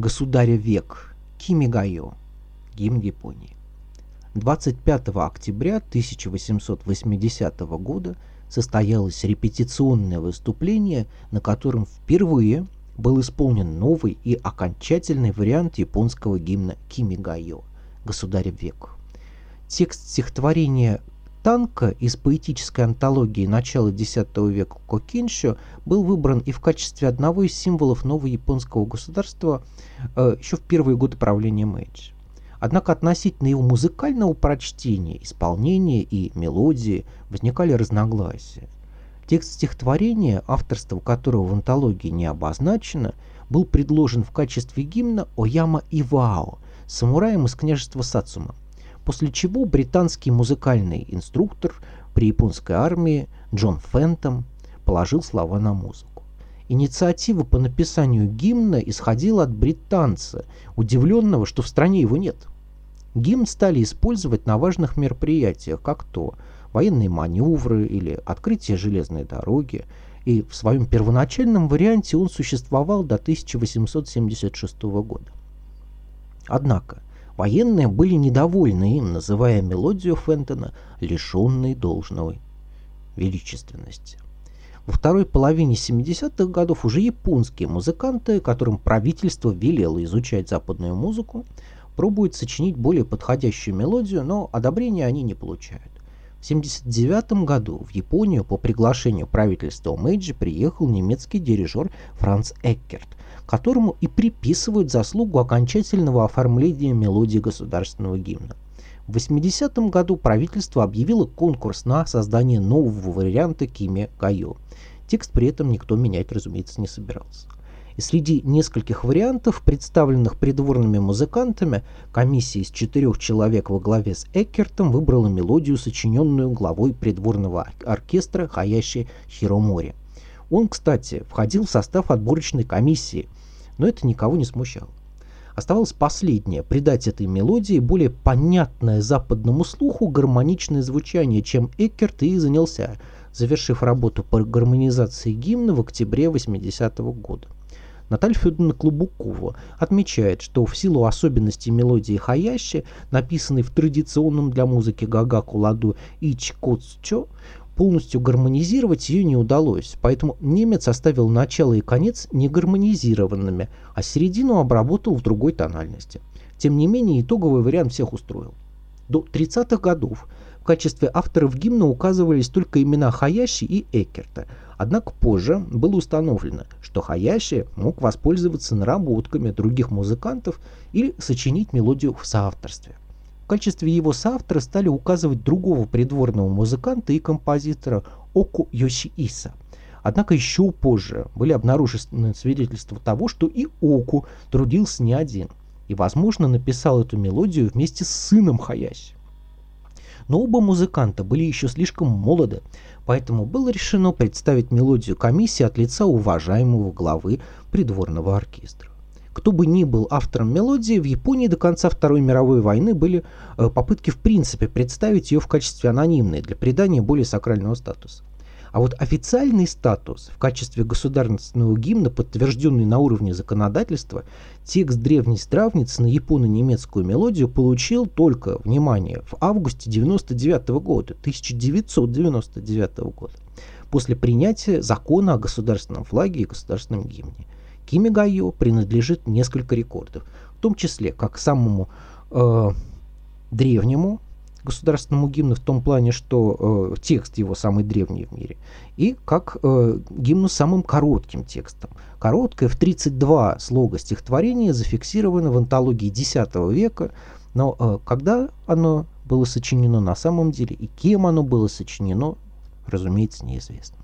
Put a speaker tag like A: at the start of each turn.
A: Государя век Кимигайо. Гимн Японии. 25 октября 1880 года состоялось репетиционное выступление, на котором впервые был исполнен новый и окончательный вариант японского гимна Кимигайо «Государь век». Текст стихотворения Танка из поэтической антологии начала X века Кокиншо был выбран и в качестве одного из символов нового японского государства э, еще в первые годы правления Мэйджи. Однако относительно его музыкального прочтения, исполнения и мелодии возникали разногласия. Текст стихотворения, авторство которого в антологии не обозначено, был предложен в качестве гимна Ояма Ивао, самураем из княжества Сацума, после чего британский музыкальный инструктор при японской армии Джон Фентом положил слова на музыку. Инициатива по написанию гимна исходила от британца, удивленного, что в стране его нет. Гимн стали использовать на важных мероприятиях, как то военные маневры или открытие железной дороги, и в своем первоначальном варианте он существовал до 1876 года. Однако военные были недовольны им, называя мелодию Фентона лишенной должной величественности. Во второй половине 70-х годов уже японские музыканты, которым правительство велело изучать западную музыку, пробуют сочинить более подходящую мелодию, но одобрения они не получают. В 1979 году в Японию по приглашению правительства Мэйджи приехал немецкий дирижер Франц Эккерт, которому и приписывают заслугу окончательного оформления мелодии государственного гимна. В 80 году правительство объявило конкурс на создание нового варианта Киме Гайо. Текст при этом никто менять, разумеется, не собирался. И среди нескольких вариантов, представленных придворными музыкантами, комиссия из четырех человек во главе с Эккертом выбрала мелодию, сочиненную главой придворного оркестра Хаяши Хиромори. Он, кстати, входил в состав отборочной комиссии, но это никого не смущало. Оставалось последнее – придать этой мелодии более понятное западному слуху гармоничное звучание, чем Эккерт и занялся, завершив работу по гармонизации гимна в октябре 80 -го года. Наталья Федоровна Клубукова отмечает, что в силу особенностей мелодии Хаящи, написанной в традиционном для музыки гагаку ладу Ичкоцчо, полностью гармонизировать ее не удалось, поэтому немец оставил начало и конец негармонизированными, а середину обработал в другой тональности. Тем не менее, итоговый вариант всех устроил. До 30-х годов в качестве авторов гимна указывались только имена Хаящи и Экерта, Однако позже было установлено, что Хаяши мог воспользоваться наработками других музыкантов или сочинить мелодию в соавторстве. В качестве его соавтора стали указывать другого придворного музыканта и композитора Оку Йошииса. Однако еще позже были обнаружены свидетельства того, что и Оку трудился не один и, возможно, написал эту мелодию вместе с сыном Хаяси. Но оба музыканта были еще слишком молоды, поэтому было решено представить мелодию комиссии от лица уважаемого главы придворного оркестра. Кто бы ни был автором мелодии, в Японии до конца Второй мировой войны были э, попытки в принципе представить ее в качестве анонимной для придания более сакрального статуса. А вот официальный статус в качестве государственного гимна, подтвержденный на уровне законодательства, текст древней здравницы на японо-немецкую мелодию получил только, внимание, в августе 99 года, 1999 года, после принятия закона о государственном флаге и государственном гимне. Кими Гайо принадлежит несколько рекордов, в том числе как самому э, древнему государственному гимну в том плане, что э, текст его самый древний в мире, и как э, гимну самым коротким текстом. Короткое в 32 слога стихотворение зафиксировано в антологии X века, но э, когда оно было сочинено на самом деле и кем оно было сочинено, разумеется, неизвестно.